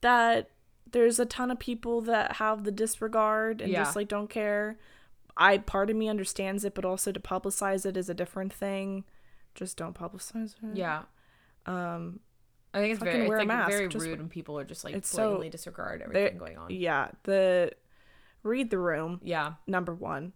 that there's a ton of people that have the disregard and Yeah. just like don't care. I part of me understands it, but also to publicize it is a different thing. Just don't publicize it. Yeah. Um. I think it's very, it's like very just- rude when people are just like It's so- blatantly disregard everything going on. Yeah. The read the room. Yeah. Number one.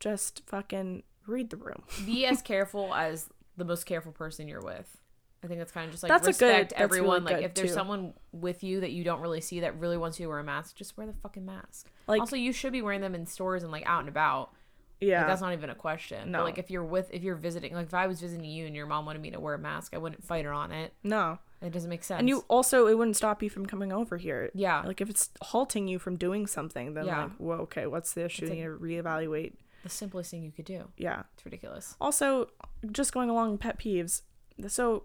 Just fucking read the room. Be as careful as the most careful person you're with. I think that's kind of just like That's a good- respect that's everyone. really like good, if there's too. someone with you that you don't really see that really wants you to wear a mask, just wear the fucking mask. Like- also, you should be wearing them in stores and like out and about. Yeah. Like, that's not even a question. No. But, like if you're with if you're visiting, like if I was visiting you and your mom wanted me to wear a mask, I wouldn't fight her on it. no. It doesn't make sense. And you also, it wouldn't stop you from coming over here. Yeah. Like if it's halting you from doing something, then Yeah. like, well, okay, what's the issue? It's you need to reevaluate. the simplest thing you could do. Yeah. It's ridiculous. Also, just going along pet peeves. So,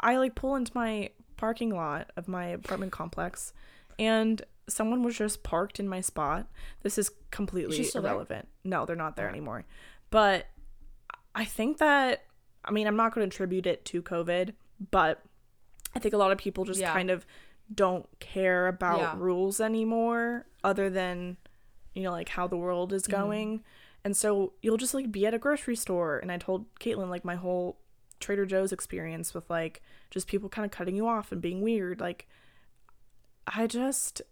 I like pull into my parking lot of my apartment complex, and someone was just parked in my spot. This is completely still there? irrelevant. No, they're not there Oh. anymore. But I think that I mean I'm not going to attribute it to COVID, but I think a lot of people just Yeah. kind of don't care about Yeah. rules anymore, other than you know like how the world is Mm-hmm. going. And so you'll just like be at a grocery store, and I told Caitlin like my whole Trader Joe's experience with like just people kind of cutting you off and being weird. Like, I just,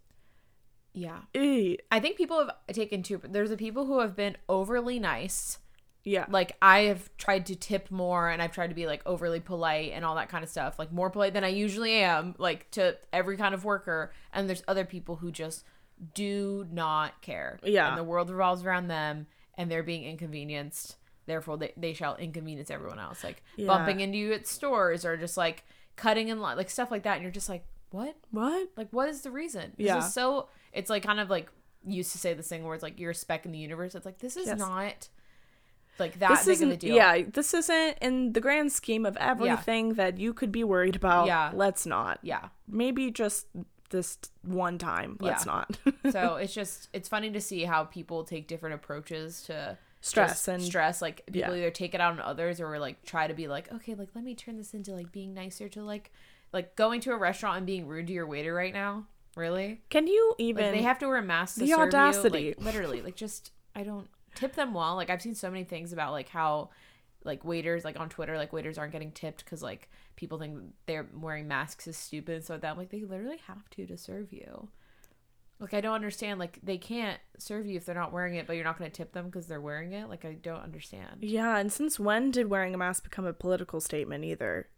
Yeah. I think people have taken two. There's the people who have been overly nice. yeah, Like I have tried to tip more, and I've tried to be like overly polite and all that kind of stuff. Like more polite than I usually am, like to every kind of worker. And there's other people who just do not care. Yeah. And the world revolves around them, and they're being inconvenienced. Therefore, they, they shall inconvenience everyone else. Like Yeah. bumping into you at stores or just like cutting in line, like stuff like that. And you're just like, what? what? Like, what is the reason? This Yeah. is so. It's like kind of like used to say this thing where it's like you're a speck in the universe. It's like this is Yes. not like that This big isn't, of a deal. yeah, this isn't in the grand scheme of everything that you could be worried about. Yeah. let's not. yeah. Maybe just this one time. Let's Yeah. not. So it's just it's funny to see how people take different approaches to Stress and stress. Like people yeah. either take it out on others or like try to be like, okay, like let me turn this into like being nicer to like like going to a restaurant and being rude to your waiter right now. Really? Can you Like even? they have to wear masks to the serve audacity. you. Like, literally, like just I don't tip them well. Like I've seen so many things about like how like waiters like on Twitter like waiters aren't getting tipped because like people think they're wearing masks is stupid. So that like they literally have to to serve you. Like I don't understand. Like they can't serve you if they're not wearing it, but you're not going to tip them because they're wearing it. Like I don't understand. yeah, and since when did wearing a mask become a political statement either?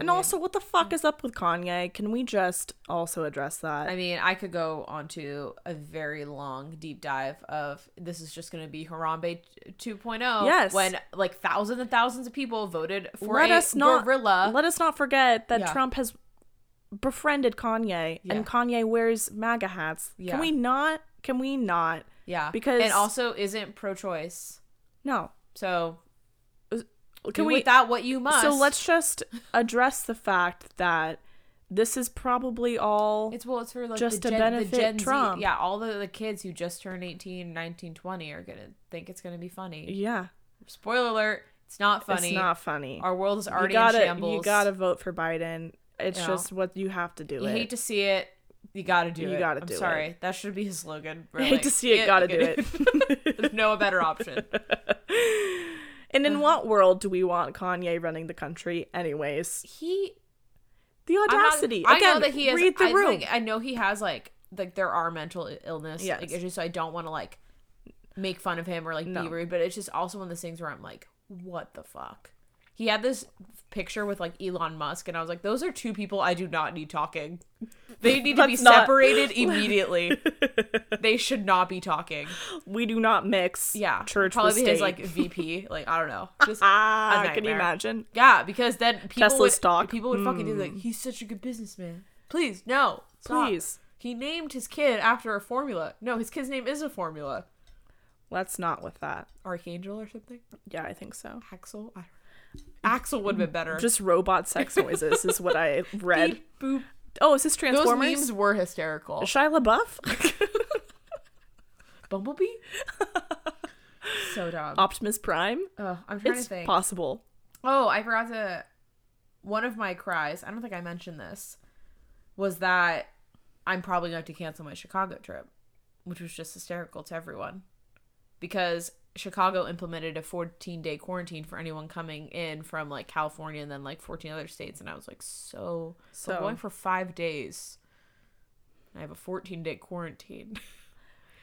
And also, what the fuck is up with Kanye? Can we just also address that? I mean, I could go onto a very long deep dive of this is just going to be Harambe 2.0. Yes. When like thousands and thousands of people voted for let a us not gorilla. let us not forget that Yeah. Trump has befriended Kanye Yeah. and Kanye wears MAGA hats. Yeah. Can we not? Can we not? yeah. because- and also isn't pro-choice. No. So Can do we? with that what you must. So let's just address the fact that this is probably all. It's well, it's for like just the to Gen, benefit the Gen Z. Trump. Yeah, all the, the kids who just turned 18, 19, 20 are gonna think it's gonna be funny. yeah, Spoiler alert: it's not funny. it's not funny. Our world is already you gotta, in shambles. You gotta vote for Biden. It's You know. just what you have to do. You it. hate to see it. You gotta do You it. You gotta I'm do it. sorry. That should be his slogan. I hate to see it. Gotta do it. There's no better option. and in what world do we want Kanye running the country, anyways? He The I'm not- audacity. I know that he is. read the I, room. think- I know he has like like there are mental illness Yes. like issues. So I don't want to like make fun of him or like No. be rude. But it's just also one of those things where I'm like, what the fuck. He had this picture with like Elon Musk, and I was like, those are two people I do not need talking. They need to be not- separated immediately. they should not be talking. we do not mix Yeah, church probably with be state. his like VP. Like I don't know. Just ah, can you imagine? Yeah, because then people would stock. people would fucking do like he's such a good businessman. Please, no, stop. Please, He named his kid after a formula. No, his kid's name is a formula. let's not with that. Archangel or something. Yeah, I think so. Axel. I don't Axel would have been better. Just robot sex noises is what I read. Beep, boop. Oh, is this Those Transformers? memes were hysterical. Shia LaBeouf? Bumblebee. so dumb. Optimus Prime? Ugh, I'm trying It's to think. possible. Oh, I forgot to. One of my cries, I don't think I mentioned this, was that I'm probably going to have to cancel my Chicago trip, which was just hysterical to everyone because Chicago implemented a 14 day quarantine for anyone coming in from like California and then like 14 other states. And I was like, so, so So- going for five days. I have a 14 day quarantine.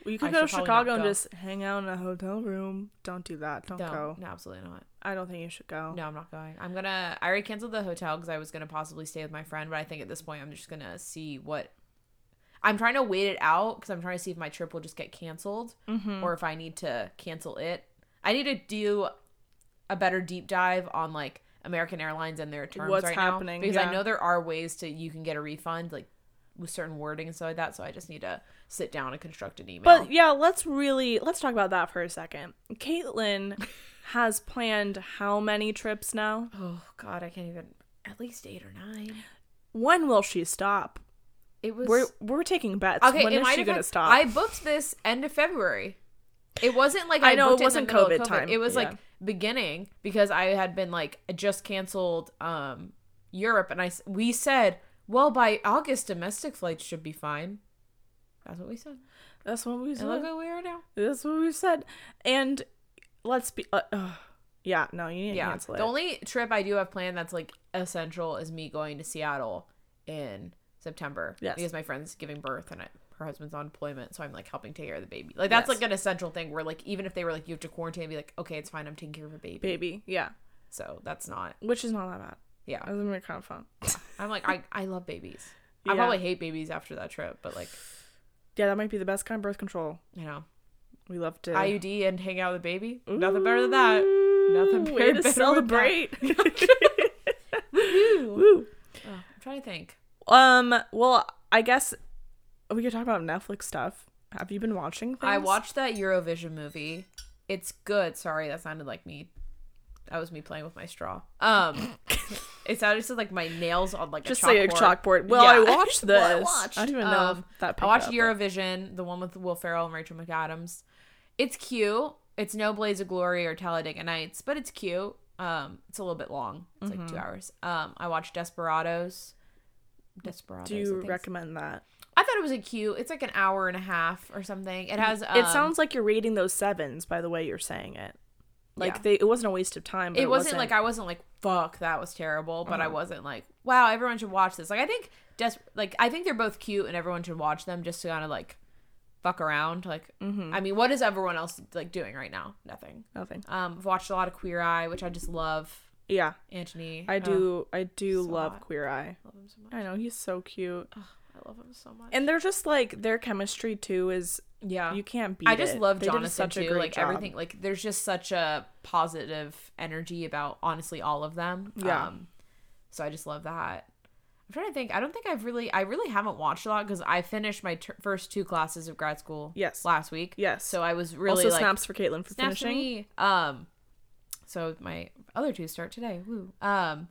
Well, you I could go to Chicago and go. just hang out in a hotel room. Don't do that. Don't no, go. no, absolutely not. I don't think you should go. No, I'm not going. I'm gonna. I already canceled the hotel because I was gonna possibly stay with my friend, but I think at this point I'm just gonna see what. I'm trying to wait it out because I'm trying to see if my trip will just get canceled Mm-hmm. or if I need to cancel it. I need to do a better deep dive on like American Airlines and their terms What's right happening, now because yeah. I know there are ways to you can get a refund like with certain wording and stuff like that. So I just need to sit down and construct an email. But yeah, let's really let's talk about that for a second. Caitlin has planned how many trips now? oh god, I can't even. At least eight or nine. When will she stop? It was We're we're taking bets. Okay, when is she gonna stop? I booked this end of February. It wasn't like I I, know, booked it it wasn't in the COVID time, It was yeah. like beginning because I had been like just canceled um Europe, and I we said, well, by August domestic flights should be fine. That's what we said. That's what we And look said. where we are now. That's what we said. And let's be. Uh, ugh. yeah, no, you need to Yeah. cancel it. The only trip I do have planned that's like essential is me going to Seattle in September. Yes. Because my friend's giving birth and I, her husband's on deployment, so I'm like helping take care of the baby. Like that's Yes. like an essential thing where like even if they were like you have to quarantine, I'd be like, okay, it's fine, I'm taking care of a baby. baby, yeah, So that's not. which is not that bad. Yeah. That's gonna be kind of fun. I'm like I I love babies. Yeah. I probably hate babies after that trip, but like Yeah, that might be the best kind of birth control. you know, We love to IUD and hang out with a baby, nothing better than that. Nothing Way better to than celebrate. Woo. Woo. Oh, I'm trying to think. Um. Well, I guess we could talk about Netflix stuff. Have you been watching? Things? I watched that Eurovision movie. It's good. Sorry, that sounded like me. That was me playing with my straw. Um, it sounded just like my nails on like just a say a chalkboard. Well, I watched this. Well, I I, don't even know Um, if that. I watched up, but- Eurovision, the one with Will Ferrell and Rachel McAdams. It's cute. It's no Blades of Glory or Talladega Nights, but it's cute. Um, it's a little bit long. It's like Mm-hmm. two hours. Um, I watched Desperados. Desperados. Do you recommend that? I thought it was a cute. It's like an hour and a half or something. It has. Um, it sounds like you're rating those sevens by the way you're saying it. Like Yeah. they, it wasn't a waste of time. But it wasn't, like I wasn't like fuck that was terrible, but I Uh-huh. wasn't like wow everyone should watch this. Like I think just like I think they're both cute and everyone should watch them just to kind of like fuck around. Like Mm-hmm. I mean, what is everyone else like doing right now? Nothing. nothing. Um, I've watched a lot of Queer Eye, which I just love. Yeah, Antoni, I Oh, do. I do so love hot. Queer Eye. love him so much. I know he's so cute, I love him so much. and they're just like their chemistry too is yeah, you can't beat. I just it. love They Jonathan too. Like job. everything, like there's just such a positive energy about honestly all of them. Yeah. Um, so I just love that. I'm trying to think. I don't think I've really, I really haven't watched a lot because I finished my ter- first two classes of grad school. Yes. Last week. Yes. So I was really also like snaps for Caitlin for snaps for finishing. me. Um, so my other two start today. Woo. Um,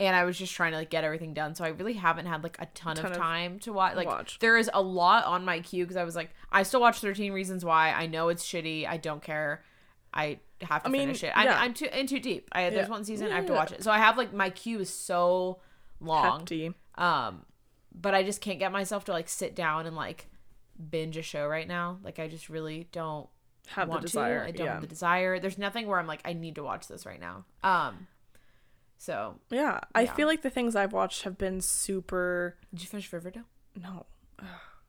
and I was just trying to like get everything done, so I really haven't had like a ton, Ton of of time to watch. Like watch. there is a lot on my queue because I was like, I still watch Thirteen Reasons Why. I know it's shitty. I don't care. I have to I mean, finish it. I'm, yeah. I'm too in too deep. I there's Yeah. one season I have to watch it, so I have like my queue is so long. Hefty. Um, but I just can't get myself to like sit down and like binge a show right now. Like I just really don't Have the desire. to. I don't yeah. have the desire. There's nothing where I'm like, I need to watch this right now. Um, so yeah. I feel like the things I've watched have been super. did you finish Riverdale? No, I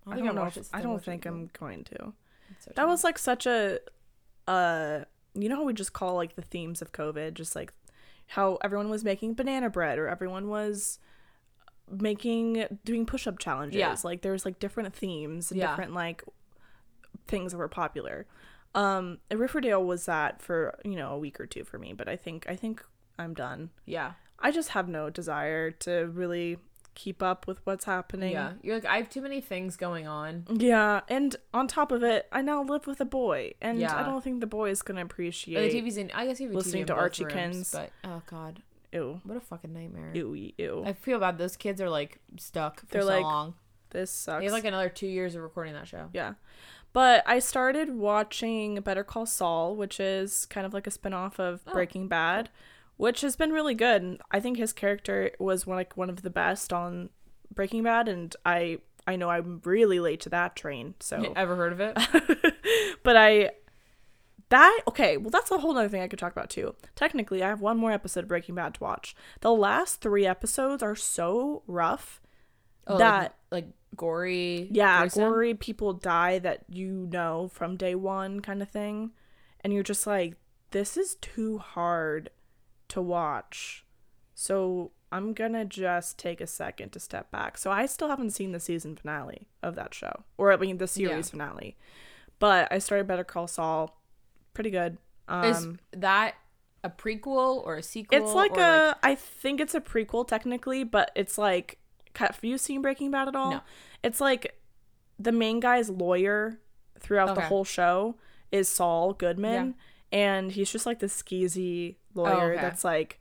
I don't know. If, it, I don't watched it, think I'm going to. so That was like such a, uh, you know how we just call like the themes of COVID, just like how everyone was making banana bread or everyone was making doing push-up challenges. Yeah. Like there's like different themes and Yeah. different like things that were popular. Um, Riverdale was that for you know a week or two for me, but I think I think I'm done. yeah, I just have no desire to really keep up with what's happening. yeah. You're like, I have too many things going on. Yeah, and on top of it, I now live with a boy, and I don't think the boy is gonna appreciate. the TV's in. I guess you listening TV to Archie rooms, Kins. but oh god, Ew, what a fucking nightmare. ew, ew. I feel bad. Those kids are like stuck for They're so like, long. this sucks. They have like another two years of recording that show. yeah, but I started watching Better Call Saul, which is kind of like a spin-off of Oh, Breaking Bad, which has been really good. And I think his character was one, like one of the best on Breaking Bad, and I I know I'm really late to that train. So, Ever heard of it? but I that okay. Well, that's a whole other thing I could talk about too. Technically, I have one more episode of Breaking Bad to watch. The last three episodes are so rough Oh, that like, like gory. yeah, gruesome? gory people die that you know from day one, kind of thing, and you're just like, this is too hard to watch. So I'm gonna just take a second to step back. So I still haven't seen the season finale of that show, or I mean the series Yeah. finale. But I started Better Call Saul, pretty good. Um, Is that a prequel or a sequel? it's like a, I think it's a prequel technically, but it's like, have you seen Breaking Bad at all? No. It's like the main guy's lawyer throughout the whole show is Saul Goodman, and he's just like this skeezy lawyer Oh, okay. that's like,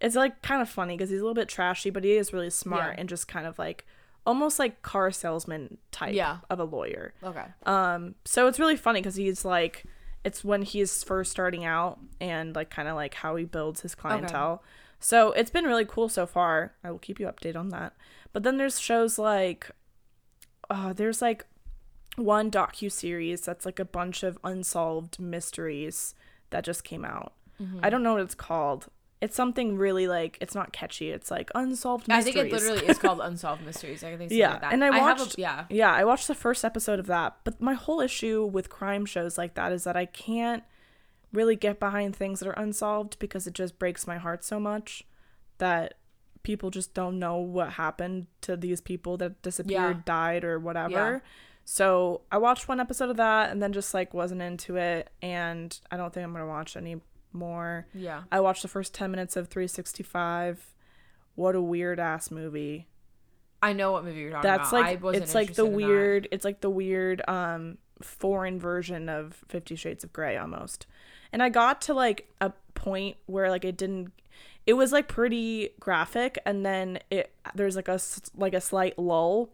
it's like kind of funny because he's a little bit trashy, but he is really smart Yeah. and just kind of like almost like car salesman type Yeah. of a lawyer. okay. Um, so it's really funny because he's like, it's when he's first starting out and like kind of like how he builds his clientele. So it's been really cool so far. I will keep you updated on that. But then there's shows like, uh, there's like one docu series that's like a bunch of unsolved mysteries that just came out. Mm-hmm. I don't know what it's called. It's something really like it's not catchy. It's like unsolved mysteries. I think it literally is called Unsolved Mysteries. I think Yeah, like that. and I watched- a, yeah. Yeah, I watched the first episode of that, but my whole issue with crime shows like that is that I can't really get behind things that are unsolved because it just breaks my heart so much that people just don't know what happened to these people that disappeared, Yeah. died, or whatever. Yeah. So I watched one episode of that and then just like wasn't into it, and I don't think I'm gonna watch any more. Yeah. I watched the first 10 minutes of 365. What a weird ass movie I know what movie you're talking that's about. That's like it's like the in that. weird it's like the weird um foreign version of 50 shades of gray almost and i got to like a point where like it didn't it was like pretty graphic and then it there's like a like a slight lull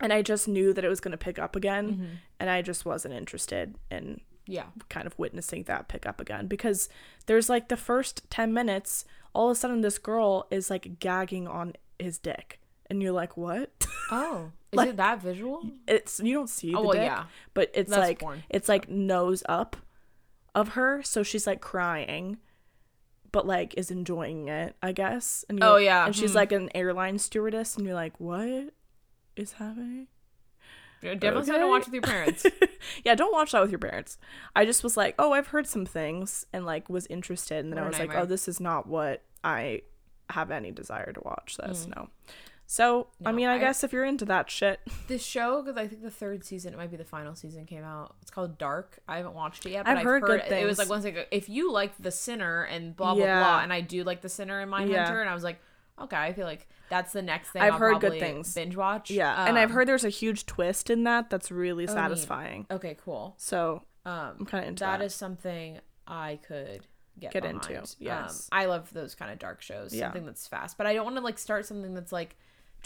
and i just knew that it was going to pick up again Mm-hmm. and i just wasn't interested in Yeah. kind of witnessing that pick up again because there's like the first 10 minutes all of a sudden this girl is like gagging on his dick and you're like what Oh, is it that visual? it's you don't see the Oh, well, dick, yeah. but it's That's like porn. it's like nose up of her, so she's like crying, but like is enjoying it, I guess. And Oh, yeah, and she's hmm. like an airline stewardess, and you're like, what is happening? Definitely something to Okay. watch with your parents. yeah, don't watch that with your parents. I just was like, oh, I've heard some things, and like was interested, and then What I was like, oh, this is not what I have any desire to watch. This no. So I Mm. Mean, I, I- guess if you're into that shit, this show, because I think the third season, it might be the final season, came out. It's called Dark. I haven't watched it yet, but I've I've, heard heard, good it was like once like if you like The Sinner and blah blah Yeah. blah, and I do like The Sinner and Mindhunter, Yeah. and I was like, okay, I feel like that's the next thing I've I'll heard good things. Binge watch. Yeah, and I've Um, heard there's a huge twist in that that's really neat. satisfying. Okay, cool. So Um, I'm kind of into that that. is something I could get, Get behind. into, yes. Um, I love those kind of dark shows. Yeah. Something that's fast, but I don't want to like start something that's like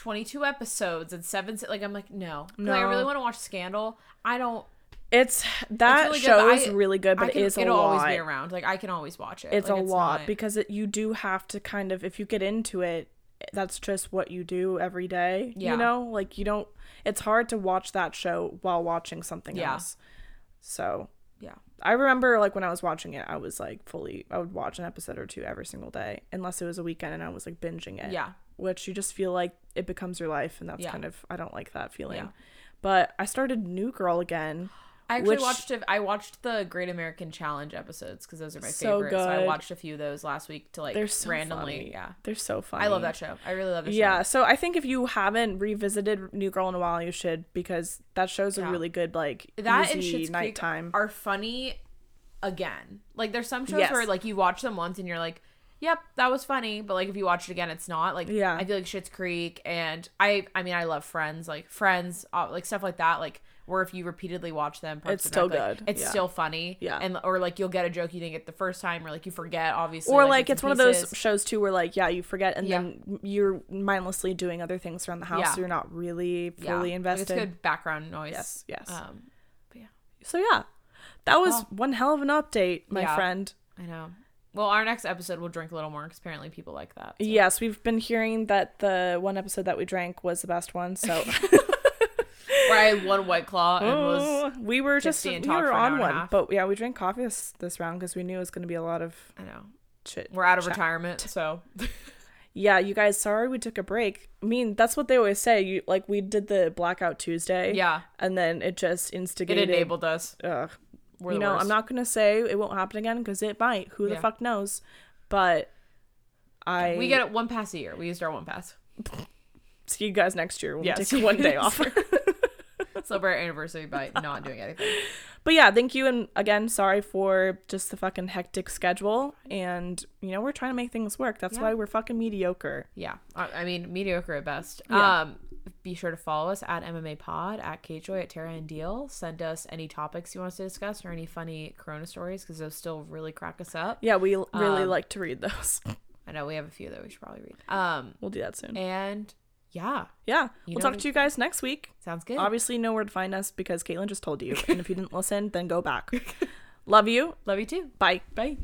22 episodes and seven. se- Like I'm like no, like, I really want to watch Scandal. I don't. it's that really show but is I- really good, but I it can, is it'll always be around. Like I can always watch it. It's Like, a lot not- because it, you do have to kind of if you get into it, that's just what you do every day. Yeah. You know, like you don't. It's hard to watch that show while watching something Yeah. else. So. I remember like when I was watching it, I was like fully. I would watch an episode or two every single day, unless it was a weekend and I was like binging it. Yeah. which you just feel like it becomes your life and that's Yeah. kind of I don't like that feeling. Yeah. But I started New Girl again. I actually Which- watched it. I watched the Great American Challenge episodes because those are my So favorite. So I watched a few of those last week to like They're so randomly. funny. Yeah, They're so funny. I love that show. I really love it. Yeah, so I think if you haven't revisited New Girl in a while, you should because that show's a really good like that and easy Schitt's Creek are funny again. Like there's some shows Yes. where like you watch them once and you're like, "Yep, that was funny," but like if you watch it again, it's not. Like Yeah. I feel like Schitt's Creek and I I mean I love Friends, like Friends, uh, like stuff like that. Like where if you repeatedly watch them, It's still it, like, good. It's Yeah. still funny. Yeah. and or like you'll get a joke you didn't get the first time, or like you forget obviously. or like bits it's one of those shows too where like yeah you forget and Yeah. then you're mindlessly doing other things around the house Yeah. so you're not really fully Like, invested. It's good background noise. Yes, yes. Um, but yeah, So yeah, that was Well- one hell of an update, my friend. I know. Well, our next episode we'll drink a little more because apparently people like that. so. Yes, we've been hearing that the one episode that we drank was the best one. So Where I had one white claw and was Oh, we were just we were for an hour on one, but yeah, we drank coffee this this round because we knew it was going to be a lot of I know. shit. We're out of chat. retirement, so Yeah, you guys, sorry we took a break. I mean, that's what they always say. You like we did the blackout Tuesday, yeah, and then it just instigated, it enabled us. Ugh. We're you know, worst. I'm not gonna say it won't happen again because it might. Who the Yeah. fuck knows? But I We get it one pass a year. We used our one pass. see you guys next year. We'll Yes. take one day off. Celebrate our anniversary by not doing anything. But yeah, thank you and again, sorry for just the fucking hectic schedule. And you know, we're trying to make things work. That's Yeah. why we're fucking mediocre. Yeah, I, mean mediocre at best. Yeah. Um, be sure to follow us at MMA Pod at Cait Joy at Terra Ann Deal. Send us any topics you want us to discuss or any funny Corona stories because those still really crack us up. Yeah, we really Um, like to read those. I know we have a few that we should probably read. Um, We'll do that soon. and yeah. Yeah. You we'll talk to you guys next week. Sounds good. Obviously, know where to find us because Caitlin just told you. and if you didn't listen, then go back. Love you. Love you too. Bye. Bye.